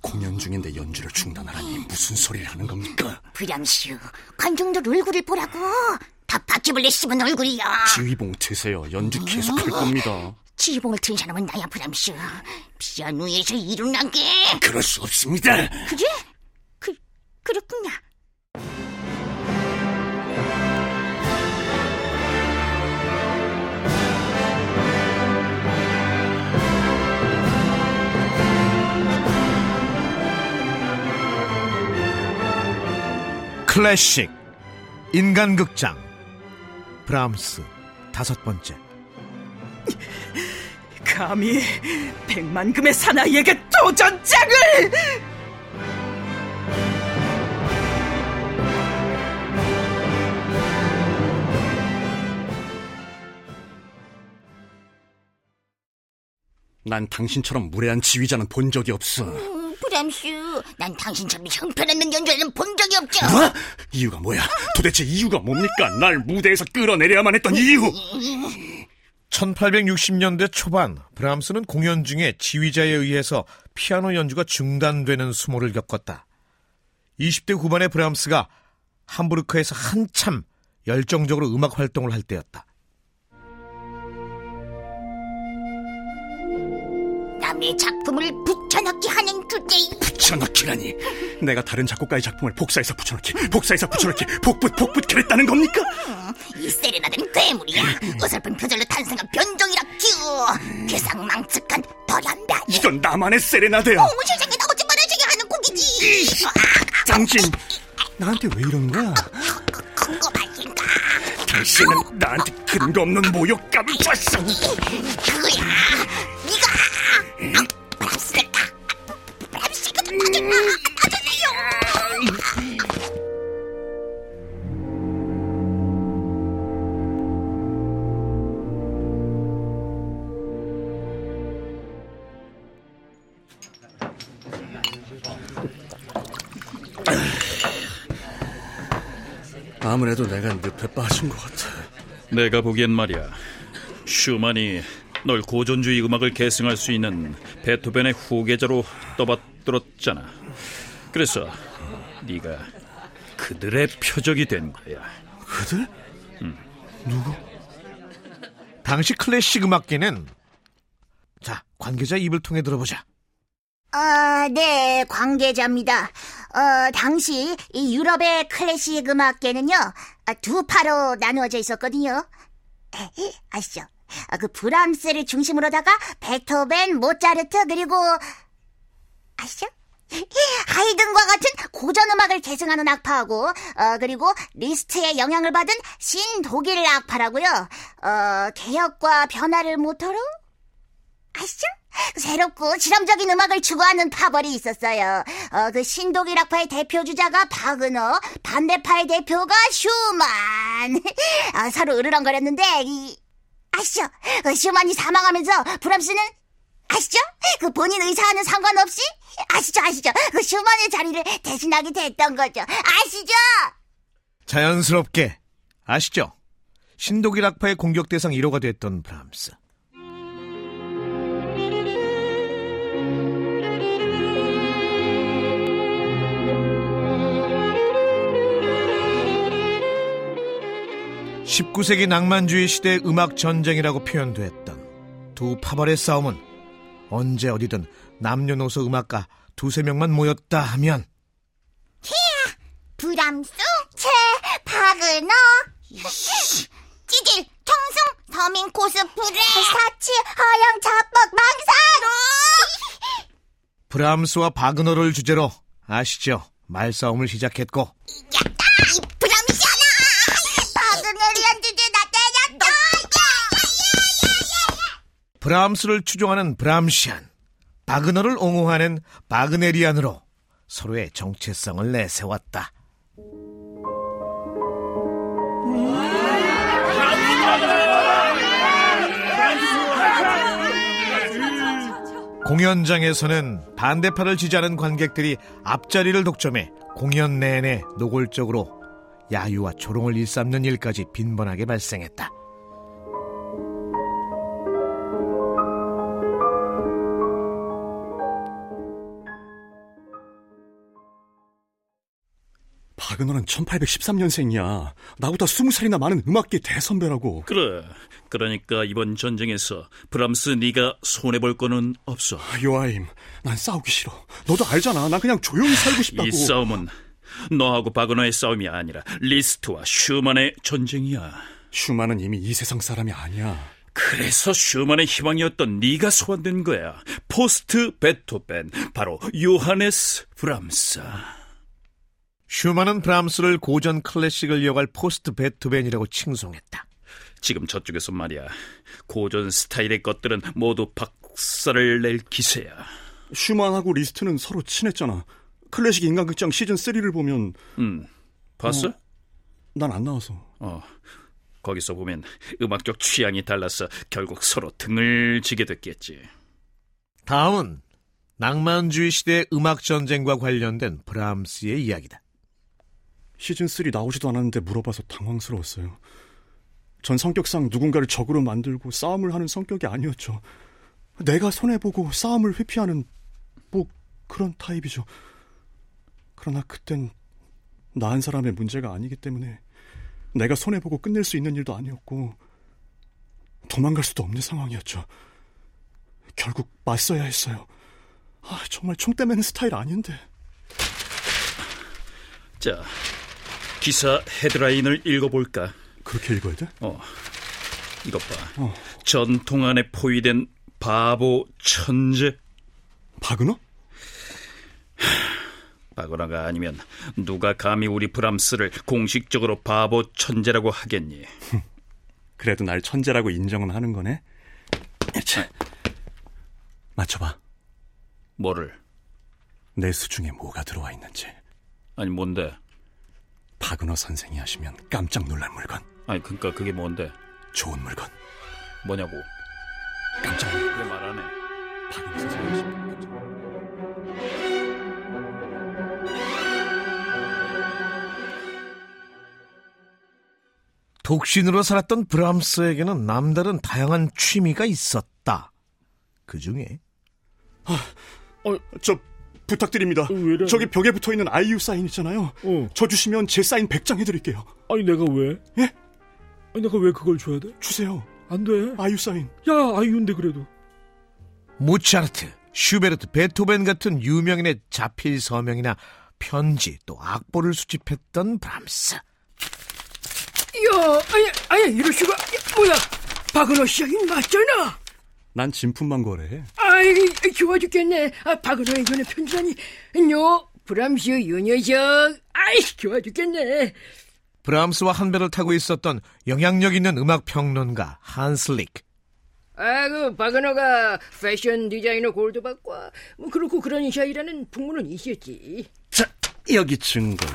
공연 중인데 연주를 중단하라니 무슨 소리를 하는 겁니까? 브람슈, 관중들 얼굴을 보라고. 다 바퀴벌레 씹은 얼굴이야. 지휘봉 트세요. 연주 계속 할 겁니다. 지휘봉을 튼 사람은 나야, 브람슈. 피아노에서 일어나게. 그럴 수 없습니다. 그래? 그, 그렇구나. 클래식 인간극장 브람스 다섯 번째 감히 백만금의 사나이에게 도전장을! 난 당신처럼 무례한 지휘자는 본 적이 없어. 음, 브람슈, 난 당신처럼 형편없는 연주자는 본 적이 없죠. 뭐? 이유가 뭐야? 도대체 이유가 뭡니까? 날 무대에서 끌어내려야만 했던 이유! 1860년대 초반 브람스는 공연 중에 지휘자에 의해서 피아노 연주가 중단되는 수모를 겪었다. 20대 후반의 브람스가 함부르크에서 한참 열정적으로 음악 활동을 할 때였다. 남의 작품을 붙여넣기 하는 주제에 붙여넣기라니. 내가 다른 작곡가의 작품을 복사해서 붙여넣기, 복사해서 붙여넣기, 복붙, 복붙 그랬다는 겁니까? 이 세레나드는 괴물이야. 어설픈 표절로 탄생한 변종이라 큐. 괴상망측한 도련변. 이건 나만의 세레나데야. 어머 세상에 나오지 말아주게 하는 곡이지. 당신, 나한테 왜 이러는 거야? 큰거 말인가. 당신은 나한테 근거 없는 모욕감을 줬어. 그거야. 아무래도 내가 늪에 빠진 것 같아. 내가 보기엔 말이야. 슈만이 널 고전주의 음악을 계승할 수 있는 베토벤의 후계자로 떠받들었잖아. 그래서 네가 그들의 표적이 된 거야. 그들? 당시 클래식 음악계는 자 관계자 입을 통해 들어보자. 아, 네, 관계자입니다. 어, 당시 이 유럽의 클래식 음악계는요, 아, 두 파로 나누어져 있었거든요. 에, 아시죠? 아, 그 브람스를 중심으로다가 베토벤, 모차르트 그리고 아시죠? 하이든과 같은 고전 음악을 계승하는 악파하고 어, 그리고 리스트의 영향을 받은 신독일 악파라고요. 어, 개혁과 변화를 모토로 아시죠? 새롭고 실험적인 음악을 추구하는 파벌이 있었어요. 어, 그 신독일 악파의 대표 주자가 바그너, 반대파의 대표가 슈만. 아, 서로 으르렁거렸는데, 이, 아시죠? 그 슈만이 사망하면서 브람스는 아시죠? 그 본인 의사와는 상관없이 아시죠, 아시죠? 그 슈만의 자리를 대신하게 됐던 거죠. 아시죠? 자연스럽게 아시죠? 신독일 악파의 공격 대상 1호가 됐던 브람스. (19세기) 낭만주의 시대의 음악 전쟁이라고 표현됐던 두 파벌의 싸움은 언제 어디든 남녀노소 음악가 두세 명만 모였다 하면 브람스, 채, 바그너, 찌질, 청승, 서민 코스프레, 사치, 허영, 자뻑, 망상. 브람스와 바그너를 주제로 아시죠? 말싸움을 시작했고. 야따, 브람스를 추종하는 브람시안, 바그너를 옹호하는 바그네리안으로 서로의 정체성을 내세웠다. 공연장에서는 반대파를 지지하는 관객들이 앞자리를 독점해 공연 내내 노골적으로 야유와 조롱을 일삼는 일까지 빈번하게 발생했다. 바그너는 1813년생이야. 나보다 20살이나 많은 음악계 대선배라고. 그래. 그러니까 이번 전쟁에서 브람스 네가 손해 볼 거는 없어. 요아임, 난 싸우기 싫어. 너도 알잖아. 난 그냥 조용히 살고 싶다고. 이 싸움은 너하고 바그너의 싸움이 아니라 리스트와 슈만의 전쟁이야. 슈만은 이미 이 세상 사람이 아니야. 그래서 슈만의 희망이었던 네가 소환된 거야. 포스트 베토벤, 바로 요하네스 브람스. 슈만은 브람스를 고전 클래식을 이어갈 포스트 베토벤이라고 칭송했다. 지금 저쪽에서 말이야. 고전 스타일의 것들은 모두 박살을 낼 기세야. 슈만하고 리스트는 서로 친했잖아. 클래식 인간극장 시즌 3를 보면 음, 봤어? 난 안 나와서. 어. 거기서 보면 음악적 취향이 달라서 결국 서로 등을 지게 됐겠지. 다음은 낭만주의 시대의 음악 전쟁과 관련된 브람스의 이야기다. 시즌 3 나오지도 않았는데 물어봐서 당황스러웠어요. 전 성격상 누군가를 적으로 만들고 싸움을 하는 성격이 아니었죠. 내가 손해보고 싸움을 회피하는 뭐 그런 타입이죠. 그러나 그땐 나 한 사람의 문제가 아니기 때문에 내가 손해보고 끝낼 수 있는 일도 아니었고 도망갈 수도 없는 상황이었죠. 결국 맞서야 했어요. 아, 정말 총 때매는 스타일 아닌데. 자, 기사 헤드라인을 읽어볼까? 그렇게 읽어야 돼? 어, 이것 봐. 어. 전통 안에 포위된 바보 천재. 바그너? 바거나가 아니면 누가 감히 우리 브람스를 공식적으로 바보 천재라고 하겠니? 그래도 날 천재라고 인정은 하는 거네. 자, 맞춰봐. 뭐를? 내 수중에 뭐가 들어와 있는지. 아니 뭔데? 바그너 선생이 하시면 깜짝 놀랄 물건. 아니 그니까 그게 뭔데? 좋은 물건. 뭐냐고? 깜짝 놀랄 왜말안 해? 바그너 선생이 하시면 깜짝 놀랄 독신으로 살았던 브람스에게는 남다른 다양한 취미가 있었다. 그 중에 어, 저 부탁드립니다. 왜래? 저기 벽에 붙어 있는 아이유 사인 있잖아요. 어. 저 주시면 제 사인 100장 해드릴게요. 아니 내가 왜? 예? 아니 내가 왜 그걸 줘야 돼? 주세요. 안 돼. 아이유 사인. 야 아이유인데 그래도. 모차르트, 슈베르트, 베토벤 같은 유명인의 자필 서명이나 편지 또 악보를 수집했던 브람스. 야, 아니, 아니, 이럴 수가, 야, 뭐야, 박은호 시장이 맞잖아. 난 진품만 거래. 아 이, 좋아 죽겠네. 아, 박은호의 연애 편지라니. 요, 브람시오 요 녀석. 아이, 좋아 죽겠네. 브람스와 한 배를 타고 있었던 영향력 있는 음악 평론가 한슬릭. 아, 그, 박은호가 패션 디자이너 골드 받과, 뭐, 그렇고 그런 샤이라는 풍문은 있었지. 자, 여기 증거.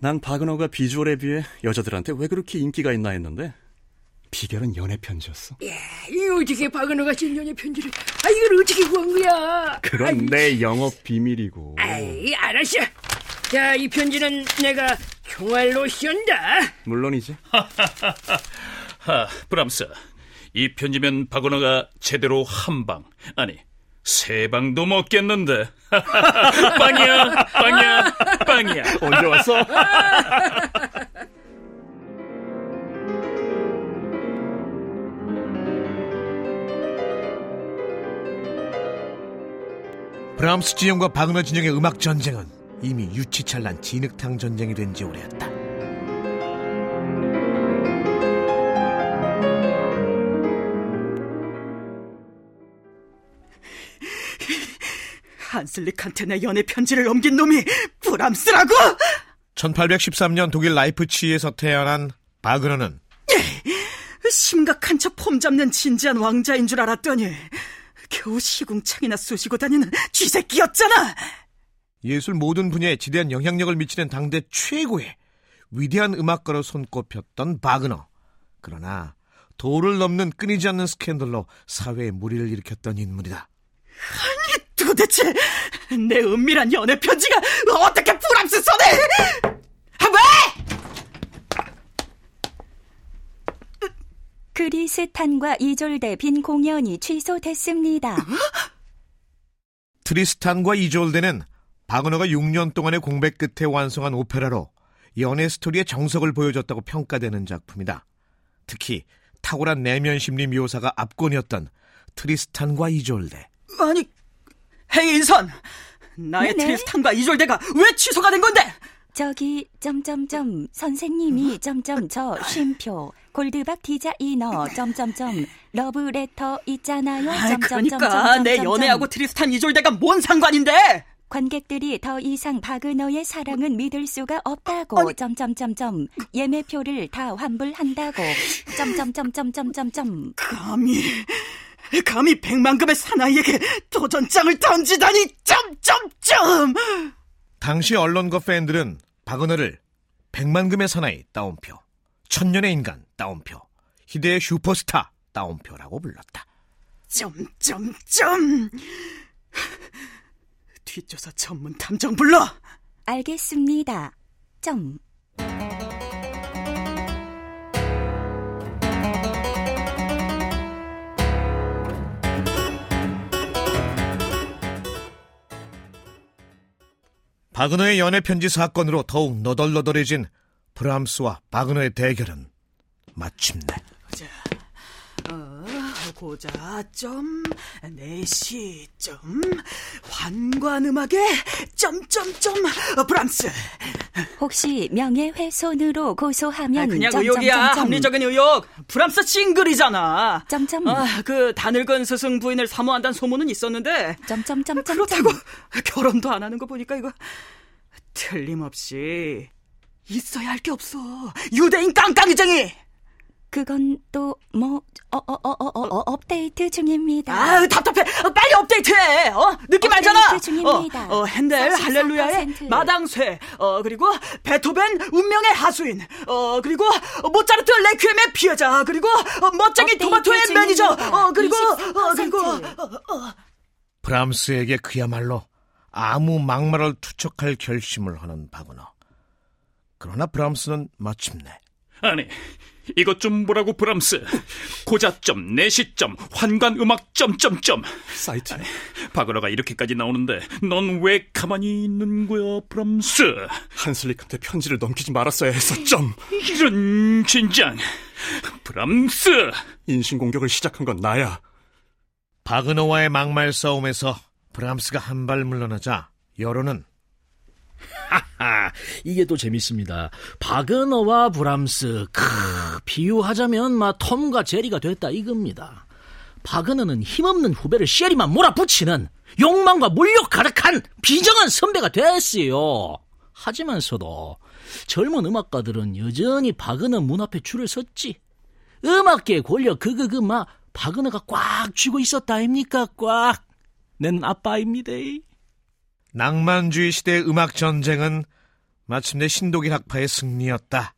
난 바그너가 비주얼에 비해 여자들한테 왜 그렇게 인기가 있나 했는데 비결은 연애 편지였어. 야, 이 어떻게 박은호가 쓴 연애 편지를, 아, 이걸 어떻게 구한 거야? 그건 내 영업 비밀이고. 아이, 알았어. 자, 이 편지는 내가 총알로 쏜다. 물론이지. 하, 브람스. 이 편지면 바거너가 제대로 한 방, 아니 세 방도 먹겠는데. 빵이야, 빵이야, 빵이야. 언제 왔어? 브람스 진영과 바그너 진영의 음악 전쟁은 이미 유치찬란 진흙탕 전쟁이 된 지 오래였다. 한슬릭한테 내 연애 편지를 넘긴 놈이 브람스라고? 1813년 독일 라이프치히에서 태어난 바그너는 심각한 척 폼 잡는 진지한 왕자인 줄 알았더니 겨우 시궁창이나 쑤시고 다니는 쥐새끼였잖아. 예술 모든 분야에 지대한 영향력을 미치는 당대 최고의 위대한 음악가로 손꼽혔던 바그너. 그러나 도를 넘는 끊이지 않는 스캔들로 사회에 무리를 일으켰던 인물이다. 도대체 내 은밀한 연애 편지가 어떻게 브람스 손에? 아, 왜? 트리스탄과 이졸데 빈 공연이 취소됐습니다. 트리스탄과 이졸데는 바그너가 6년 동안의 공백 끝에 완성한 오페라로 연애 스토리의 정석을 보여줬다고 평가되는 작품이다. 특히 탁월한 내면 심리 묘사가 압권이었던 트리스탄과 이졸데. 아니, 헤인선! 나의 네네. 트리스탄과 이졸데가 왜 취소가 된 건데? 저기 점점점 선생님이 점점 저 쉼표 골드박 디자이너 점점점 러브레터 있잖아요. 아, 점점점 그러니까 내 점점점. 연애하고 트리스탄 이졸데가 뭔 상관인데? 관객들이 더 이상 바그너의 사랑은 믿을 수가 없다고 점점점점 예매표를 다 환불한다고 점점점점점점점 감히 감히 백만금의 사나이에게 도전장을 던지다니 점점점 당시 언론과 팬들은 바그너를 백만금의 사나이 따옴표, 천년의 인간 따옴표, 희대의 슈퍼스타 따옴표라고 불렀다. 점점점 뒷조사 전문 탐정 불러 알겠습니다. 점 바그너의 연애 편지 사건으로 더욱 너덜너덜해진 브람스와 바그너의 대결은 마침내. 어, 고자점 내시점 환관음악의 점점점 어, 브람스. 혹시 명예훼손으로 고소하면 아, 그냥 점점점점. 의혹이야. 합리적인 의혹. 브람스 싱글이잖아. 점점. 아, 그 다 늙은 스승 부인을 사모한다는 소문은 있었는데 점점점점 그렇다고 결혼도 안 하는 거 보니까 이거 틀림없이 있어야 할 게 없어. 유대인 깡깡이쟁이 그건 또 뭐 어 어 어 어 어 업데이트 중입니다. 아 답답해 어, 빨리 업데이트해 어 느낌 알잖아 업데이트 중입니다. 어, 어, 헨델 44%. 할렐루야의 마당쇠 어 그리고 베토벤 운명의 하수인 어 그리고 모차르트 레퀴엠의 피해자 그리고 어, 멋쟁이 토마토의 중입니다. 매니저 어 그리고 어 24%. 그리고 어, 어, 브람스에게 그야말로 아무 막말을 투척할 결심을 하는 바그너. 그러나 브람스는 마침내 아니, 이것 좀 보라고 브람스. 고자점, 내시점, 환관 음악 점점점. 사이트. 바그너가 이렇게까지 나오는데 넌 왜 가만히 있는 거야, 브람스? 한슬릭한테 편지를 넘기지 말았어야 했었점. 이런 진장. 브람스! 인신 공격을 시작한 건 나야. 바그너와의 막말 싸움에서 브람스가 한 발 물러나자 여론은 아, 이게 또 재밌습니다. 바그너와 브람스, 크, 비유하자면 막 톰과 제리가 됐다 이겁니다. 바그너는 힘없는 후배를 쉐리만 몰아붙이는 욕망과 물욕 가득한 비정한 선배가 됐어요. 하지만서도 젊은 음악가들은 여전히 바그너 문 앞에 줄을 섰지. 음악계의 권력 그그 그마 바그너가 꽉 쥐고 있었다 아닙니까? 꽉. 낸 아빠입니다. 낭만주의 시대의 음악 전쟁은 마침내 신독일 학파의 승리였다.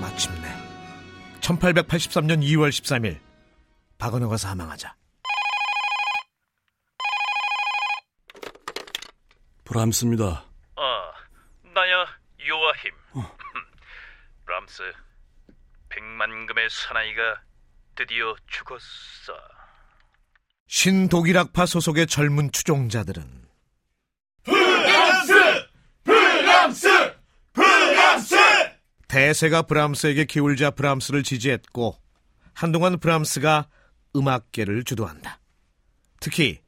마침내 1883년 2월 13일 바그너가 사망하자 브람스입니다. 아, 나야 요아힘. 브람스, 백만금의 사나이가 드디어 죽었어. 신독일학파 소속의 젊은 추종자들은 대세가 브람스에게 기울자 브람스를 지지했고 한동안 브람스가 음악계를 주도한다. 특히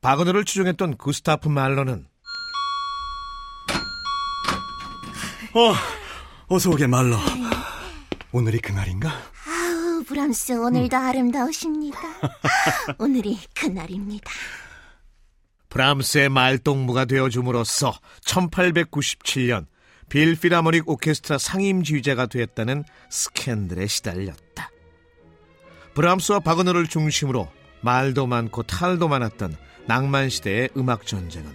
바그너를 추종했던 구스타프 말러는 어, 어서 오게 말러. 오늘이 그날인가? 아우, 브람스 오늘도 아름다우십니다. 오늘이 그날입니다. 브람스의 말동무가 되어줌으로써 1897년 빌피라모닉 오케스트라 상임 지휘자가 되었다는 스캔들에 시달렸다. 브람스와 바그너를 중심으로 말도 많고 탈도 많았던 낭만 시대의 음악 전쟁은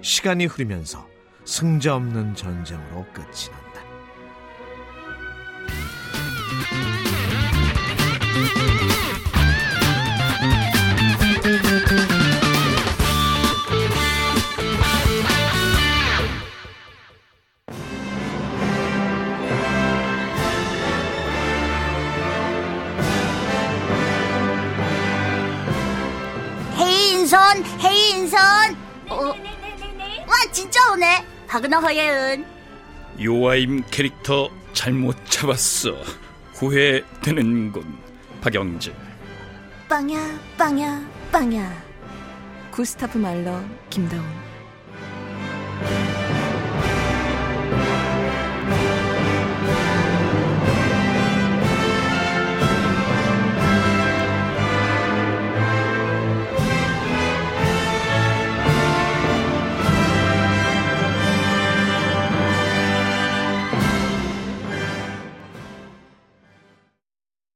시간이 흐르면서 승자 없는 전쟁으로 끝이 난다. 박은호 허예은. 요아임 캐릭터 잘못 잡았어. 후회되는군. 박영재. 빵야, 빵야, 빵야. 구스타프 말러, 김다운.